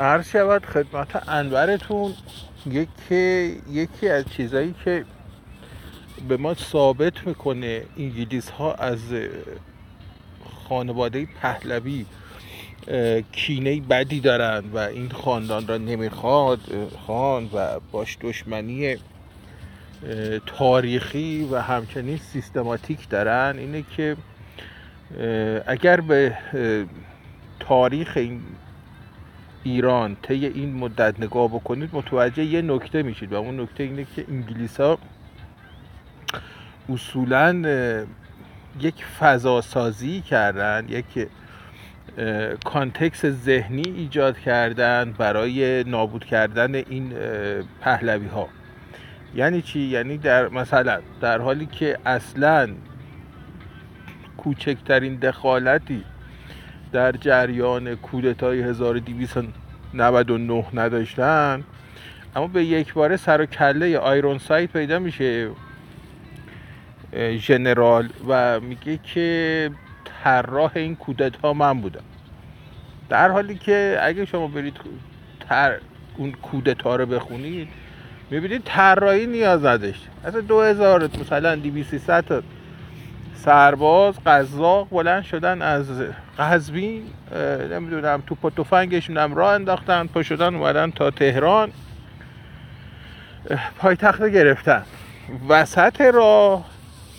عرض شود خدمت انورتون یکی یکی از چیزایی که به ما ثابت می‌کنه انگلیس ها از خانواده پهلوی کینه بدی دارند و این خاندان را نمی‌خواد خان و باش دشمنی تاریخی و همچنین سیستماتیک دارن. اینه که اگر به تاریخ این ایران طی این مدت نگاه بکنید متوجه یه نکته میشید و اون نکته اینه که انگلیس ها اصولا یک فضا سازی کردن یک کانتکس ذهنی ایجاد کردن برای نابود کردن این پهلوی ها یعنی چی؟ یعنی در مثلا در حالی که اصلا کوچکترین دخالتی در جریان کودتای 1299 نداشتن. اما به یک باره سر و کله آیرون سایت پیدا میشه ژنرال و میگه که طراح این کودتا من بودم. در حالی که اگه شما برید تر اون کودتا رو بخونید می‌بینید طراحی نیاز نداشت. اصلا دو هزار مثلا دی تا سرباز قزاق بلند شدن از قزوین نمی‌دونم تو پتوفنگشون هم راه انداختن پا شدن اومدن تا تهران. پایتخت گرفتن. وسط راه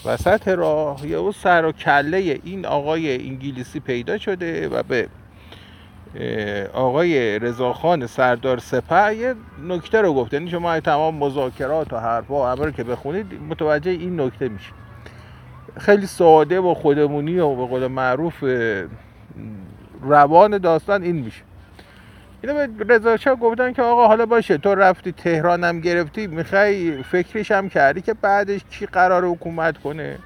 وسط راه یه سر و کله این آقای انگلیسی پیدا شده و به آقای رضاخان سردار سپه یه نکته رو گفت. یعنی شما تمام مذاکرات و حرفا رو که بخونید متوجه این نکته میشه خیلی ساده و خودمونی و به قول معروف روان داستان این میشه. اینو به رضا گفتن که آقا حالا باشه تو رفتی تهران هم گرفتی می‌خوای فکرش هم کردی که بعدش کی قرار حکومت کنه؟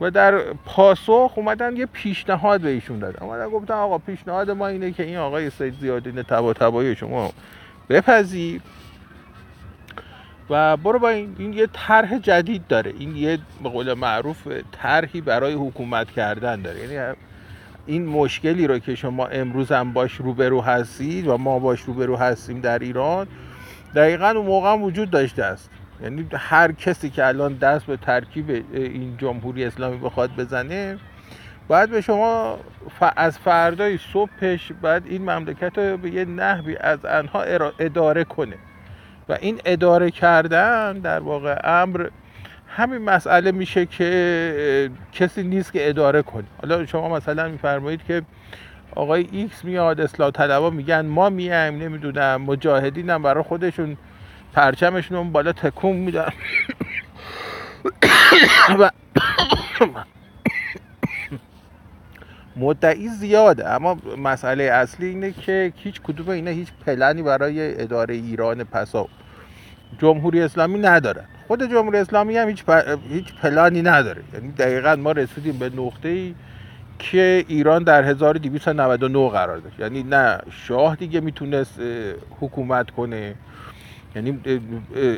و در پاسخ اومدن یه پیشنهاد به ایشون داد اومدن گفتن آقا پیشنهاد ما اینه که این آقای سید زیادین تبا تبایی شما بپذیر. و برو با این, این یه طرح جدید داره. این یه به قول معروف طرحی برای حکومت کردن داره. یعنی این مشکلی رو که شما امروز هم باش روبرو هستید و ما باش روبرو هستیم در ایران دقیقا اون موقع هم وجود داشته است. یعنی هر کسی که الان دست به ترکیب این جمهوری اسلامی بخواد بزنه باید به شما از فردای صبحش باید این مملکت رو به یه نحوی از انها اداره کنه. و این اداره کردن در واقع امر همین مسئله میشه که کسی نیست که اداره کنه. حالا شما مثلا میفرمایید که آقای ایکس میاد اصلاح طلبا میگن ما میایم نمی‌دونم مجاهدین هم برای خودشون پرچمشون بالا تکون میدن. و مدعی زیاده اما مسئله اصلی اینه که هیچ کدوم اینا هیچ پلنی برای اداره ایران پسا جمهوری اسلامی نداره. خود جمهوری اسلامی هم هیچ, هیچ پلانی نداره. یعنی دقیقا ما رسیدیم به نقطه ای که ایران در 1299 قرار داشت. یعنی نه شاه دیگه می‌تونست حکومت کنه. یعنی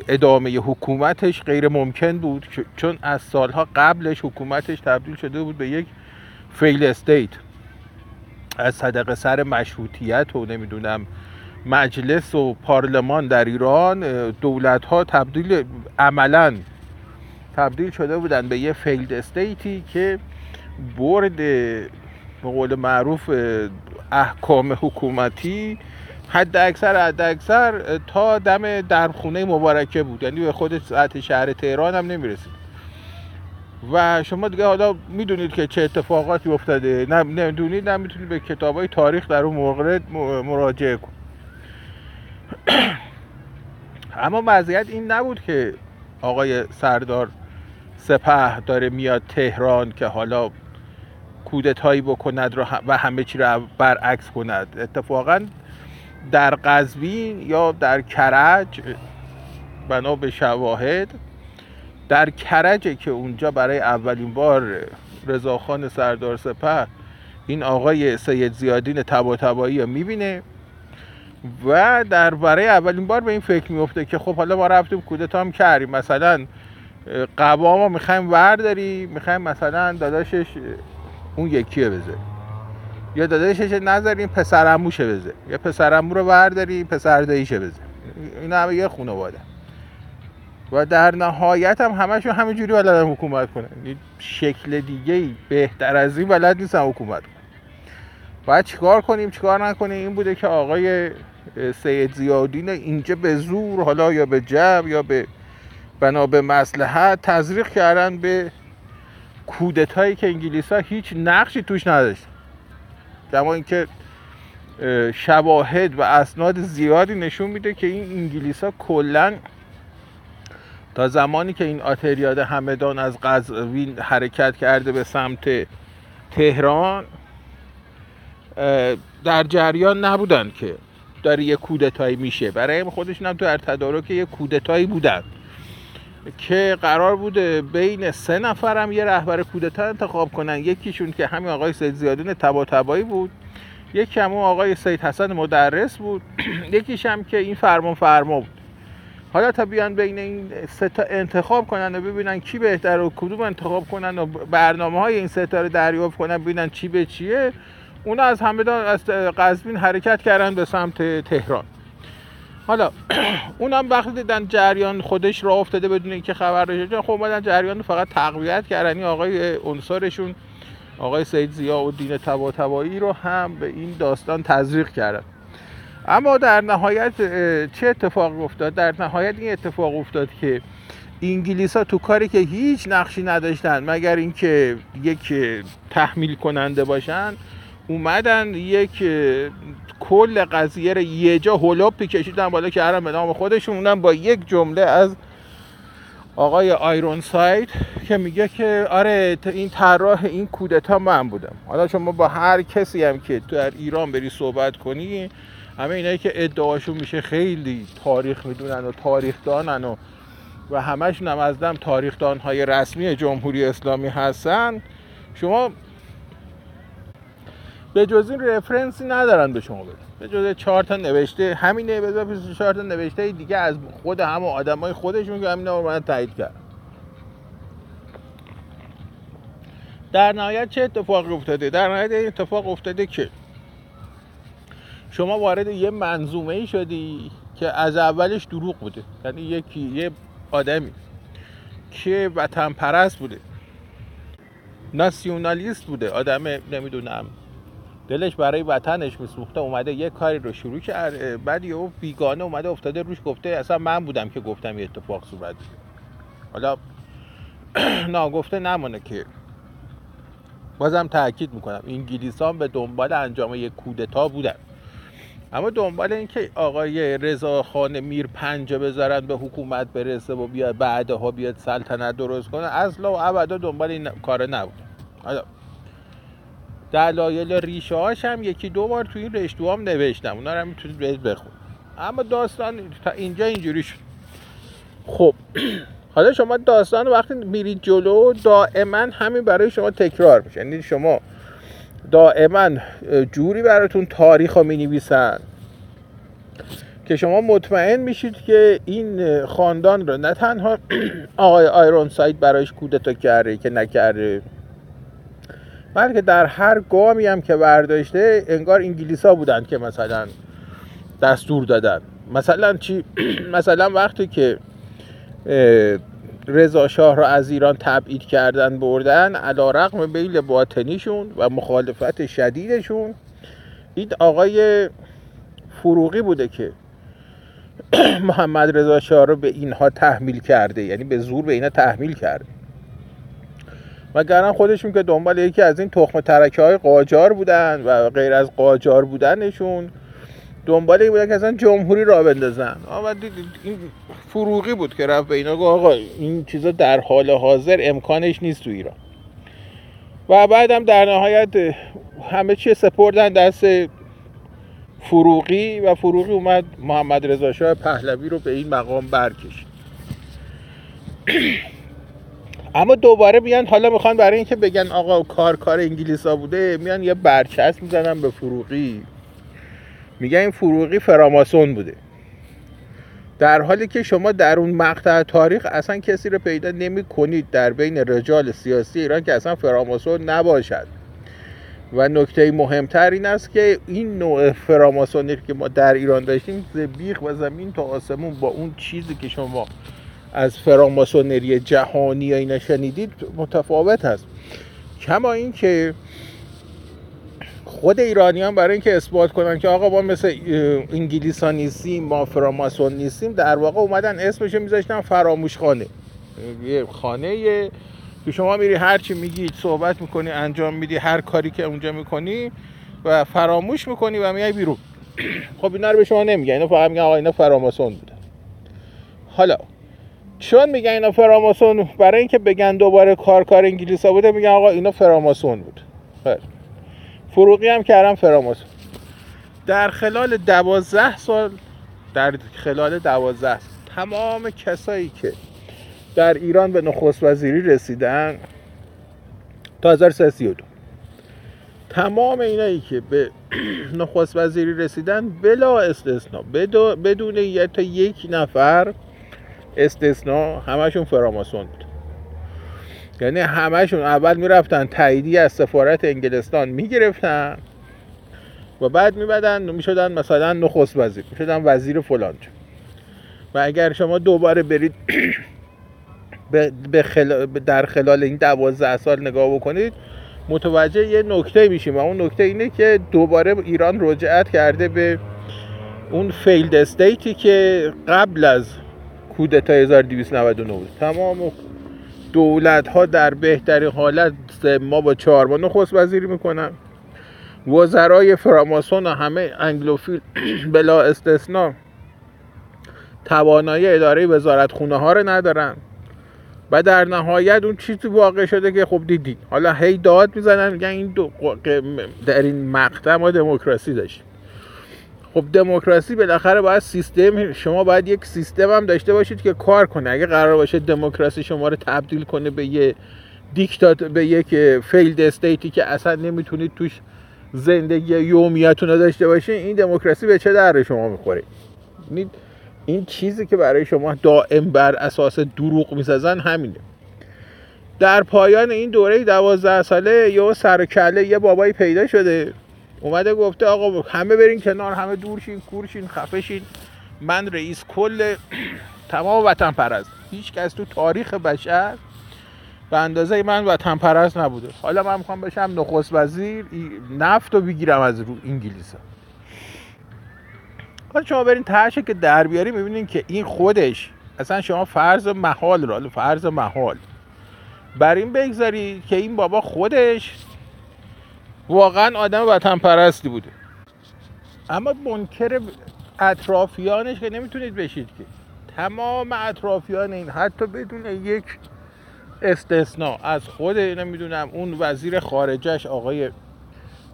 ادامه حکومتش غیر ممکن بود چون از سالها قبلش حکومتش تبدیل شده بود به یک فیل استیت. از صدق سر مشروطیت و نمی‌دونم مجلس و پارلمان در ایران دولت ها تبدیل عملا تبدیل شده بودن به یه فیلد استیتی که برد به قول معروف احکام حکومتی. حد اکثر حد اکثر تا دم درخونه مبارکه بود. یعنی به خود سطح شهر تهران هم نمی‌رسید. و شما دیگه حالا می‌دونید که چه اتفاقاتی افتاده. نه نمی‌دونید نه می‌تونید به کتاب های تاریخ در اون مورد مراجعه کنید. اما وضعیت این نبود که آقای سردار سپه داره میاد تهران که حالا کودتایی بکند و همه چی رو برعکس کند. اتفاقا در قزوین یا در کرج بنا به شواهد در کرجه که اونجا برای اولین بار رضاخان سردار سپه این آقای سید زیادین تبا تبایی رو می‌بینه و در برای اولین بار به این فکر میفته که خب حالا ما رفتیم کودتا هم کردیم. مثلا قبا ما می‌خوایم ورداری می‌خوایم مثلا داداشش اون یکیه بذاریم. یا داداشش نذاریم پسر اموشه بزه یا پسر امو رو پسر داییشه بزه این همه یه خانواده. و در نهایت هم همشون همینجوری بلدن حکومت کنن. شکل دیگه ای بهتر از این بلد نیستن حکومت کنن. باید چیکار کنیم چیکار نکنیم؟ این بوده که آقای سید زیادین اینجا به زور حالا یا به جب یا به بنا به مسلحت تزریق کردن به کودتایی که انگلیس ها هیچ نقشی توش نداشت کما اینکه شواهد و اسناد زیادی نشون میده که این انگلیس ها کلا تا زمانی که این آتریاد همدان از قزوین حرکت کرده به سمت تهران در جریان نبودن که داره یه کودتایی میشه. برای خودشون هم تو در تدارک یه کودتایی بودن که قرار بوده بین سه نفرم یه رهبر کودتا انتخاب کنن. یکیشون که همین آقای سید زیادین تبا تبایی بود یکی هم آقای سید حسن مدرس بود یکیش هم که این فرمان فرما بود. حالا تا بیان بین این سه تا انتخاب کنن و ببینن کی بهتر و کدوم انتخاب کنن و برنامه های این سه تا رو دریافت کنن ببینن چی به چیه اونا از همدان از قزوین حرکت کردن به سمت تهران. حالا اونم وقتی دیدن جریان خودش را افتاده بدون اینکه خبر داشته خب اومدن جریان فقط تقویت کردن. آقای انصارشون آقای سید زیا و دین رو هم به این داستان تزریق کردن. اما در نهایت چه اتفاق افتاد؟ در نهایت این اتفاق افتاد که انگلیس ها تو کاری که هیچ نقشی نداشتن مگر اینکه یک تحمیل کننده باشن اومدن یک کل قضیه رو یه جا هلوپی کشیدن بالا که به نام خودشون اونم با یک جمله از آقای آیرون سایت که میگه که آره این طراح این کودتا من بودم. حالا شما با هر کسی هم که در ایران بری صحبت کنی همه اینایی که ادعاشون میشه خیلی تاریخ می‌دونن و تاریخ دانن و و همشون هم از دم تاریخدان های رسمی جمهوری اسلامی هستن. شما به جز این رفرنسی ندارن به شما بدن به جز چهار تا نوشته همینه به جز چهار تا نوشته دیگه از خود هم آدمای خودشون که همین رو تایید کرد در نهایت چه اتفاقی افتاده؟ در نهایت این اتفاق افتاده که شما وارد یه منظومه ای شدی که از اولش دروغ بوده. یعنی یکی یه آدمی که وطن پرست بوده. ناسیونالیست بوده. آدم نمی‌دونم دلش برای وطنش میسوخته اومده یه کاری رو شروع کرد. بعد یه بیگانه اومده افتاده روش گفته اصلا من بودم که گفتم یه اتفاق صورت حالا ناگفته نمانه که بازم تاکید می‌کنم. انگلیسان به دنبال انجام یک کودتا بودن. اما دنبال اینکه آقای رضا خان میر پنجه بذارن به حکومت برسه و بیاد بعدها بیاد سلطنت درست کنه اصلا و ابدا دنبال این کار نبود. حالا دلایل ریشه هاش هم یکی دو بار تو این رشتو هم نوشتم. اونا رو هم می‌تونید بهت بخون اما داستان تا اینجا اینجوری شد. خب حالا شما داستان وقتی میرید جلو دائما همین برای شما تکرار میشه. یعنی شما دائما جوری براتون تاریخ رو می که شما مطمئن میشید که این خاندان رو نه تنها آقای آیرون ساید برایش کودتا کرده که نکرده. بلکه در هر گامی هم که برداشته انگار انگلیس ها بودن که مثلا دستور دادن. مثلا چی؟ مثلا وقتی که رضا شاه را از ایران تبعید کردن بردن علا رقم بیل باطنیشون و مخالفت شدیدشون این آقای فروغی بوده که محمد رضا شاه رو به اینها تحمیل کرده یعنی به زور به اینا تحمیل کرده. گرم خودشون که دنبال یکی از این تخم ترکه های قاجار بودن و غیر از قاجار بودنشون دنبال این بودن که اصلا جمهوری را بندازن. و این فروغی بود که رفت به اینا گفت آقا این چیزا در حال حاضر امکانش نیست تو ایران. و بعدم در نهایت همه چی سپردن دست فروغی و فروغی اومد محمد رضا شاه پهلوی رو به این مقام برکشید. اما دوباره میان حالا می‌خوان برای اینکه بگن آقا کار کار انگلیسا بوده میان یه برچسب می‌زنن به فروغی. میگن این فروغی فراماسون بوده. در حالی که شما در اون مقطع تاریخ اصلا کسی رو پیدا نمی کنید در بین رجال سیاسی ایران که اصلا فراماسون نباشد. و نکته مهمتر این است که این نوع فراماسونری که ما در ایران داشتیم بیخ و زمین تا آسمون با اون چیزی که شما از فراماسونری جهانی اینا شنیدید متفاوت هست. کما اینکه خود ایرانیان برای اینکه اثبات کنن که آقا ما مثل انگلیسا نیستیم ما فراماسون نیستیم در واقع اومدن اسمش میذاشتن فراموش خانه. یه خانه که شما میری هر چی میگی صحبت می‌کنی انجام میدی هر کاری که اونجا می‌کنی و فراموش می‌کنی و میای بیرون. خب اینا رو به شما نمیگن اینا فقط میگن آقا اینا فراماسون بودن. حالا چون میگن اینا فراماسون برای اینکه بگن دوباره کار کار انگلیسا بوده میگن آقا اینا فراماسون بود. خیر فروغی هم کردم فراماسون. در خلال دوازده سال در خلال دوازده تمام کسایی که در ایران به نخست وزیری رسیدن تا 1332 تمام اینایی که به نخست وزیری رسیدن بلا استثنا بدون یه تا یک نفر استثنا همشون فراماسون بود. یعنی همشون اول می‌رفتن تاییدی از سفارت انگلستان می‌گرفتن و بعد میومدن می‌شدن مثلا نخست وزیر می‌شدن وزیر فلانجا و اگر شما دوباره برید به در خلال این دوازده سال نگاه بکنید متوجه یه نکته میشیم و اون نکته اینه که دوباره ایران رجعت کرده به اون failed state ی که قبل از کودتا 1299 بود تمام دولت ها در بهترین حالت ما با چهار با نخست وزیری می‌کنن. وزرای فراماسون و همه انگلوفیل بلا استثنا توانایی اداره وزارت خونه ها رو ندارن. و در نهایت اون چیزی واقع شده که خب دیدی حالا هی داد می‌زنن میگن این دو در این مقطع ما دموکراسی داشتیم. خب دموکراسی بالاخره باید سیستم شما باید یک سیستم هم داشته باشید که کار کنه. اگه قرار باشه دموکراسی شما رو تبدیل کنه به یه دیکتات به یک failed state ی که اصلا نمی‌تونید توش زندگی یومیتون رو داشته باشه این دموکراسی به چه درد شما می‌خوره؟ این چیزی که برای شما دائم بر اساس دروغ می‌سازن همینه. در پایان این دوره دوازده ساله یه سر کله یه بابایی پیدا شده. اومده گفته آقا همه برین کنار همه دورشین کورشین خفشین من رئیس کل تمام وطن پرست هیچ کس تو تاریخ بشر به اندازه من وطن پرست نبوده. حالا من می‌خوام بشم نخست وزیر نفت رو بگیرم از رو انگلیس. حالا شما برین تهشه که در بیاری می‌بینین که این خودش اصلا شما فرض محال را فرض محال. بر این بگذاری که این بابا خودش واقعا آدم وطن پرستی بوده. اما منکر اطرافیانش که نمی‌تونید بشید که. تمام اطرافیان این حتی بدون یک استثناء. از خود نمی‌دونم اون وزیر خارجش آقای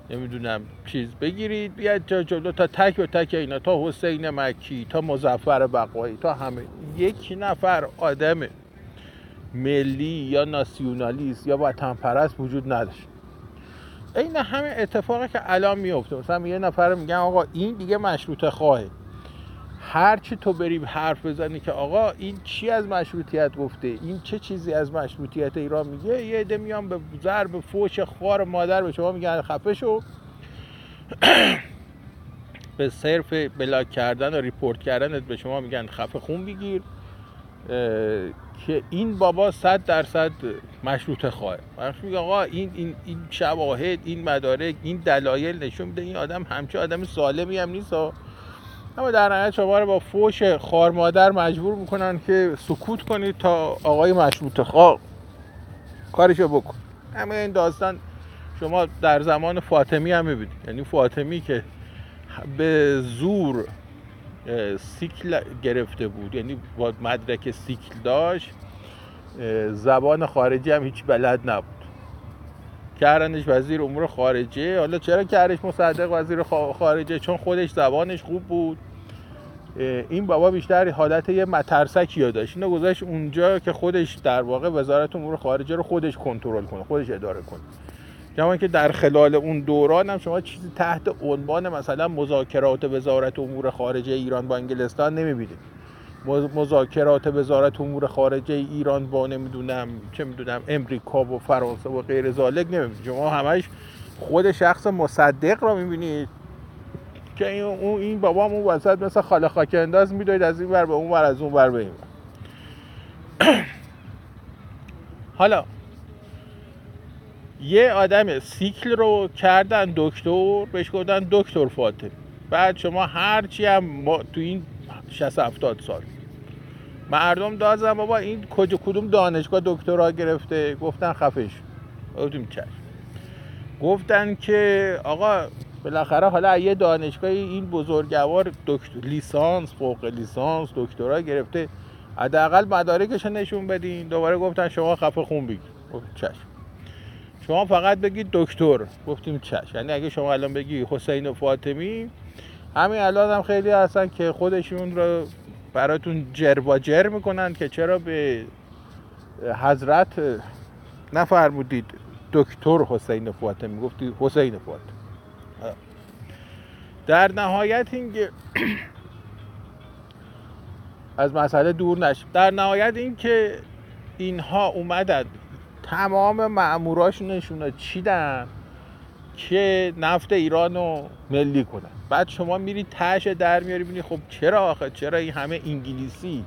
نمی‌دونم چیز بگیرید بیاد جا جلو تا تک و تک اینا تا حسین مکی تا مزفر بقایی تا همه. یک نفر آدم ملی یا ناسیونالیست یا وطن پرست وجود نداشت. این همه اتفاقی که الان میفته. مثلا یه نفر میگن آقا این دیگه مشروط خواهه هر چی تو بریم حرف بزنی که آقا این چی از مشروطیت گفته؟ این چه چیزی از مشروطیت ایران میگه؟ یه عده میان به ضرب فوش خار مادر به شما میگن خفه شو به صرف بلاک کردن و ریپورت کردن به شما میگن خفه خون بگیر که این بابا صد درصد مشروط خواه میگه آقا این, این, این شواهد این مدارک این دلایل نشون میده این آدم همچه آدم سالمی هم نیست اما در نهایت شما رو با فوش خار مادر مجبور می‌کنن که سکوت کنید تا آقای مشروط خواه کارشو بکن. همه این داستان شما در زمان فاطمی هم می‌بینید. یعنی فاطمی که به زور سیکل گرفته بود. یعنی با مدرک سیکل داشت زبان خارجی هم هیچ بلد نبود. کردنش وزیر امور خارجه. حالا چرا کردش مصدق وزیر خارجه؟ چون خودش زبانش خوب بود. این بابا بیشتر حالت یه مترسکی داشت. اینو گذاشت اونجا که خودش در واقع وزارت امور خارجه رو خودش کنترل کنه خودش اداره کنه. کما که در خلال اون دوران هم شما چیزی تحت عنوان مثلا مذاکرات وزارت امور خارجه ایران با انگلستان نمی‌بینید. مذاکرات وزارت امور خارجه ایران با نمی‌دونم چه می‌دونم امریکا و فرانسه و غیر ذالک نمی‌بینید. شما همش خود شخص مصدق رو می‌بینید. که این اون این بابام اون وسط مثل خاله خاک انداز میدوید از این ور به اون ور از اون ور به این حالا یه آدم سیکل رو کردن دکتر بهش گفتن دکتر فاطمی بعد شما هرچی هم ما تو این 60 70 سال. مردم دازن بابا این کجا کدوم دانشگاه دکترا گرفته؟ گفتن خفش. گفتیم چشم گفتن که آقا بالاخره حالا یه دانشگاهی این بزرگوار دکتر لیسانس فوق لیسانس دکترا گرفته. حداقل مدارکش نشون بدین. دوباره گفتن شما خفه خون بگید چشم شما فقط بگید دکتر. گفتیم چش. یعنی اگه شما الان بگی حسین و فاطمی همین الان هم خیلی هستن که خودشون رو براتون جر جر می‌کنن که چرا به حضرت نفرمودید دکتر حسین فاطمی. گفتی حسین فاطمی. در نهایت این که از مسئله دور نشیم. در نهایت این که اینها اومدن. تمام ماموراشونشون رو چیدن؟ که نفت ایران رو ملی کنن. بعد شما میری تش در میاری بینی خب چرا آخه؟ چرا این همه انگلیسی؟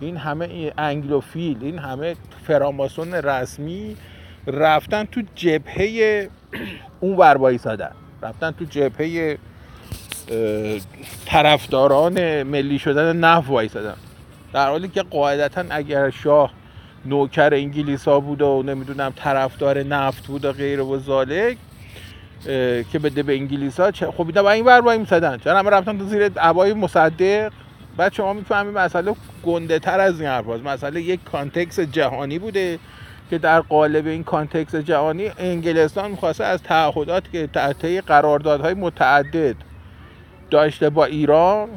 این همه انگلوفیل این همه فراماسون رسمی رفتن تو جبهه اون ور سادن رفتن تو جبهه طرفداران ملی شدن نفت وایسادن. در حالی که قاعدتا اگر شاه نوکر انگلیس ها بود و نمی‌دونم طرفدار نفت بود و غیر و ذالک که بده به انگلیس ها خب اینا با این ور وایمیسادن چرا همه رفتن تو زیر عبای مصدق. بعد شما می‌فهمید مسئله گنده تر از این حرف مسئله یک context جهانی بوده که در قالب این context جهانی انگلستان می‌خواسته از تعهدات که تحت قراردادهای متعدد داشته با ایران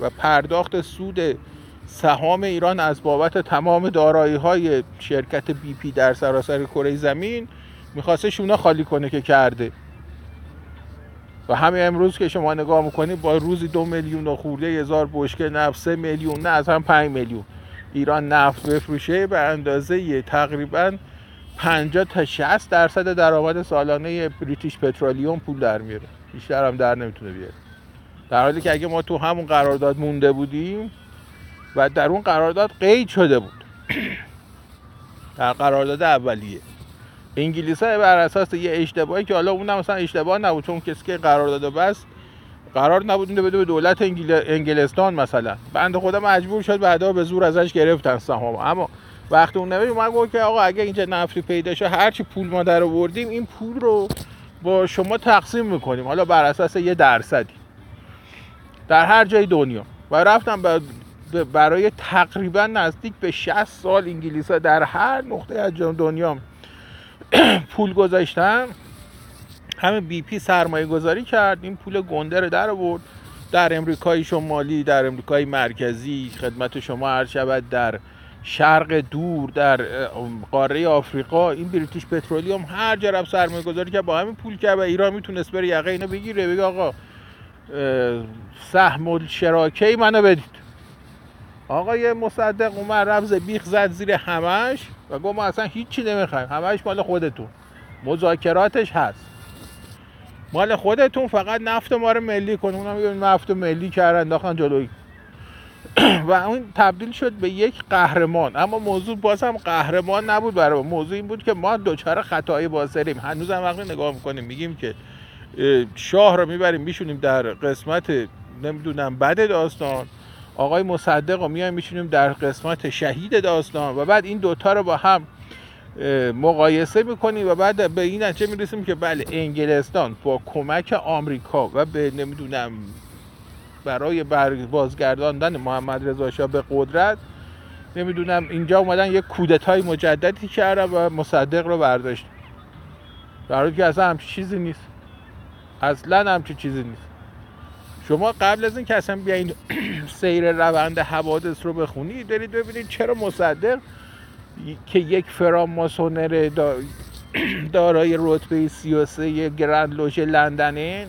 و پرداخت سود سهام ایران از بابت تمام دارایی های شرکت بی پی در سراسر کره زمین می‌خواسته شونه خالی کنه که کرده. و همین امروز که شما نگاه می‌کنید با روزی دو میلیون و خورده هزار بشکه نفت سه میلیون نه از هم پنج میلیون. ایران نفت بفروشه به اندازه تقریبا 50 تا 60 درصد درآمد سالانه بریتیش پترولیوم پول در میاره. بیشتر هم در نمی‌تونه بیاره. در حالی که اگه ما تو همون قرارداد مونده بودیم و در اون قرارداد قید شده بود. در قرارداد اولیه. انگلیس ها بر اساس یه اشتباهی که حالا اونم مثلا اشتباه نبود چون کسی که قرارداد بس قرار نبود اینو بده به دولت انگل... انگلستان مثلا. بنده خدا مجبور شد بعدا به زور ازش گرفتن سهام. اما وقتی اون نوشت من گفت که آقا اگه اینجا نفتی پیدا شه هرچی پول ما در آوردیم این پول رو با شما تقسیم می‌کنیم. حالا بر اساس یه درصدی. در هر جای دنیا. و رفتم برای تقریبا نزدیک به 60 سال انگلیس ها در هر نقطه از دنیا پول گذاشتن. همه بی پی سرمایه گذاری کرد. این پول گنده رو در آورد. در امریکای شمالی در امریکای مرکزی خدمت شما هر شود در شرق دور در قاره آفریقا این بریتیش پترولیوم هر جا رفت سرمایه گذاری که با همین پول که و ایران می‌تونست بره یقه اینو بگیره بگه آقا سهم شراکه منو بدید. آقای مصدق اومد رمز بیخ زد زیر همش و گفت ما اصلا هیچی نمی‌خوایم. همش مال خودتون. مذاکراتش هست. مال خودتون فقط نفت ما رو ملی کن. اونم میگن نفت ملی کردن انداختن جلوی. و اون تبدیل شد به یک قهرمان. اما موضوع باز هم قهرمان نبود برای موضوع این بود که ما دوچار خطای بازریم هنوز هم وقتی نگاه می‌کنیم میگیم که شاه رو می‌بریم میشونیم در قسمت نمی‌دونم بد داستان. آقای مصدق رو میایم میشونیم در قسمت شهید داستان و بعد این دوتا رو با هم مقایسه می‌کنیم و بعد به این نتیجه می‌رسیم که بله انگلستان با کمک آمریکا و به نمی‌دونم برای بازگرداندن محمد رضا شاه به قدرت نمی‌دونم اینجا اومدن یک کودتای مجددی کردن و مصدق رو برداشت. در که اصلا همچی چیزی نیست. اصلا همچی چیزی نیست. شما قبل از این که اصلا بیاین سیر روند حوادث رو بخونید دارید ببینید چرا مصدق که یک فراماسونر دارای رتبه 33 گرند لوژ لندنه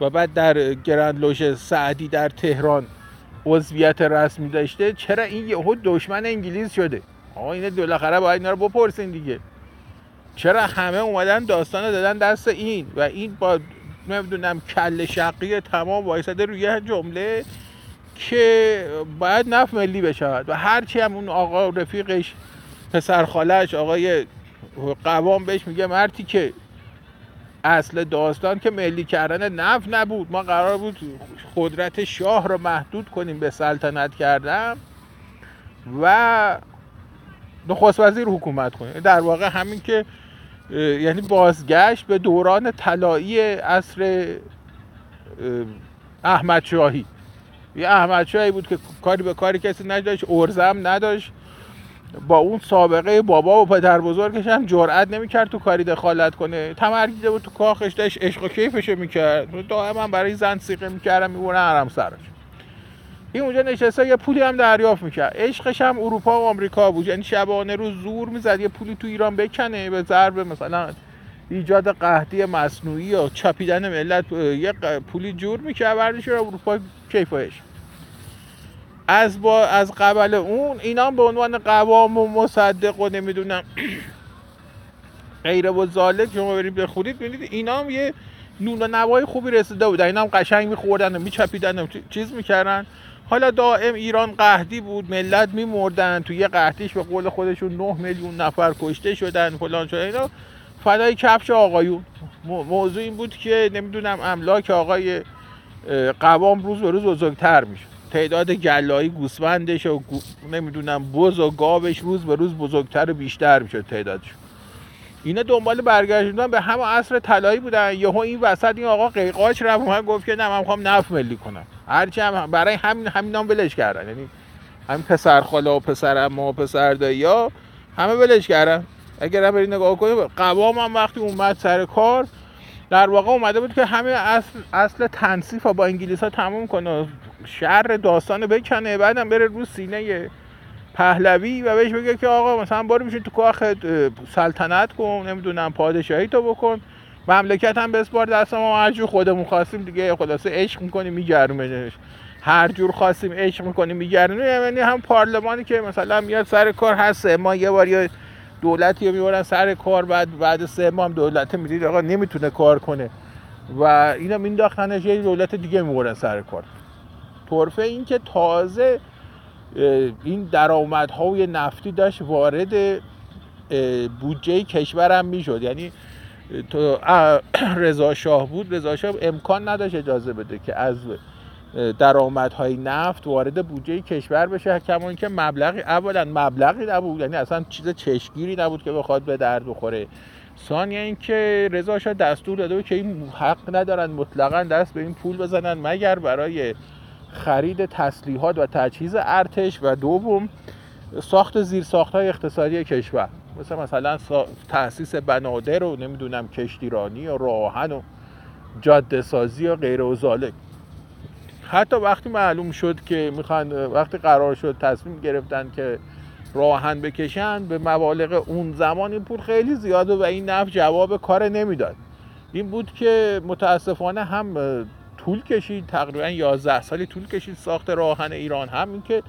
و بعد در گرند لوژ سعدی در تهران عضویت رسمی داشته. چرا این یهو دشمن انگلیس شده؟ آقا اینه بالاخره باید اینا رو بپرسین دیگه. چرا همه اومدن داستان دادن دست این؟ و این با نمی‌دونم کل شقی تمام وایساده روی جمله که باید نف ملی بشود و هرچی هم اون آقا رفیقش پسر خالش آقای قوام بهش میگه مرتی که اصل داستان که ملی کردن نف نبود. ما قرار بود قدرت شاه رو محدود کنیم به سلطنت کردن و نخست وزیر حکومت کنیم. در واقع همین که یعنی بازگشت به دوران طلایی عصر احمد شاهی یه احمد شاهی بود که کاری به کاری کسی نداشت ارزم نداشت. با اون سابقه بابا و پدر بزرگش هم جرئت نمی‌کرد تو کاری دخالت کنه. تمرگیده بود تو کاخش داشت عشق و کیفشو می‌کرد. دائما برای زن سیقه می‌کردم میبونه حرم سرش. این اونجا نشسته یه پولی هم دریافت می‌کرد. عشقش هم اروپا و آمریکا بود. یعنی شبانه روز زور می‌زد یه پولی تو ایران بکنه به ضرب مثلا ایجاد قهدی مصنوعی یا چپیدن ملت یه پولی جور می‌کرد. بردش رو اروپا کیفایش از با از قبل اون اینا به عنوان قوام و مصدق و نمی‌دونم غیره و زالک شما برید بخورید ببینید اینا هم یه نون و نوای خوبی رسیده بودن. اینا هم قشنگ میخوردن و میچپیدن چیز می‌کردن. حالا دائم ایران قهدی بود ملت میمردن تو یه قهدیش به قول خودشون 9 میلیون نفر کشته شدن فلان شده اینا. فدای کفش آقایون. موضوع این بود که نمی‌دونم املاک آقای قوام روز به روز بزرگتر میشه. تعداد گلایی گوسفندش و نمی‌دونم بز و گاوش روز به روز بزرگتر و بیشتر میشه تعدادش اینا دنبال برگشتن به همه عصر طلایی بودن. یهو این وسط این آقا قیقاش رفت اومد گفت که نه من می‌خوام نفت ملی کنم. هرچی هم برای همین همین نام ولش کردن. یعنی همین پسر خاله و پسر اما و پسر دایی همه ولش کردن. اگر بری نگاه کنید قوام هم وقتی اومد سر کار در واقع اومده بود که همه اصل, اصل تنصیف با انگلیس ها تموم کنه شر داستان بکنه بعدم بره رو سینه پهلوی و بهش بگه که آقا مثلا برو میشه تو کاخ سلطنت کن نمی‌دونم پادشاهی تو بکن. مملکت هم بسپار دست ما هر جور خودمون خواستیم دیگه خلاصه عشق می‌کنیم میگرمش هر جور خواستیم عشق می‌کنیم میگرمیم یعنی هم پارلمانی که مثلا میاد سر کار هست ما یه بار یه دولتی رو می‌برن سر کار بعد بعد سه ماه هم دولت می‌دید آقا نمی‌تونه کار کنه. و اینا مینداختنش یه دولت دیگه می‌برن سر کار. طرفه این که تازه این درآمدهای نفتی داشت وارد بودجه کشورم می‌شد. یعنی تو رضا شاه بود. رضا شاه امکان نداشت اجازه بده که از درآمدهای نفت وارد بودجه کشور بشه کما که مبلغی اولا مبلغی نبود یعنی اصلا چیز چشگیری نبود که بخواد به درد بخوره. ثانیا اینکه رضا شاه دستور داده بود که این حق ندارن مطلقا دست به این پول بزنن مگر برای خرید تسلیحات و تجهیز ارتش و دوم ساخت زیر ساخت های اقتصادی کشور. مثل مثلا تاسیس بنادر و نمی‌دونم کشتیرانی و راهن و جاده سازی و غیر و زالک حتی وقتی معلوم شد که می‌خوان وقتی قرار شد تصمیم گرفتن که راهن بکشن به مبالغ اون زمان این پول خیلی زیاده و این نفت جواب کار نمی‌داد. این بود که متاسفانه هم طول کشید تقریبا 11 سالی طول کشید ساخت راهن ایران هم این که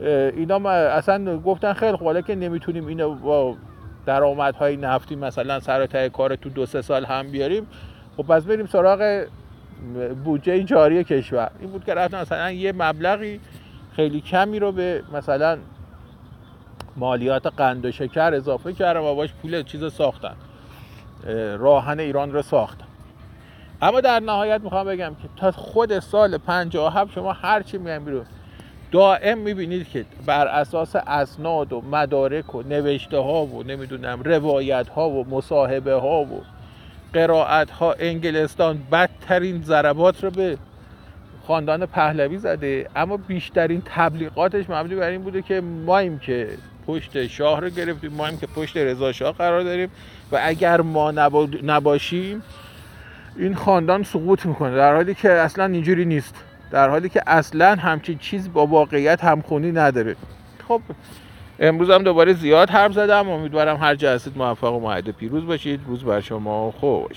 اینا اصلا گفتن خیلی خوب که نمی‌تونیم اینو با درآمدهای نفتی مثلا سر کار تو دو سه سال هم بیاریم خب پس بریم سراغ بودجه جاری کشور. این بود که رفتن مثلا یه مبلغی خیلی کمی رو به مثلا مالیات قند و شکر اضافه کردن و باش پول چیز ساختن. راهن ایران رو ساختن. اما در نهایت می‌خوام بگم که تا خود سال 57 شما هر چی میگم بیرون دائم می‌بینید که بر اساس اسناد و مدارک و نوشته ها و نمی‌دونم روایت ها و مصاحبه ها و قرائت ها انگلستان بدترین ضربات رو به خاندان پهلوی زده. اما بیشترین تبلیغاتش مبنی بر این بوده که مایم که پشت شاه رو گرفتیم مایم که پشت رضا شاه قرار داریم و اگر ما نباشیم این خاندان سقوط می‌کنه در حالی که اصلا اینجوری نیست. در حالی که اصلا همچین چیز با واقعیت همخونی نداره. خب امروز هم دوباره زیاد حرف زدم. امیدوارم هر هستید موفق و معید پیروز باشید. روز بر شما خوش.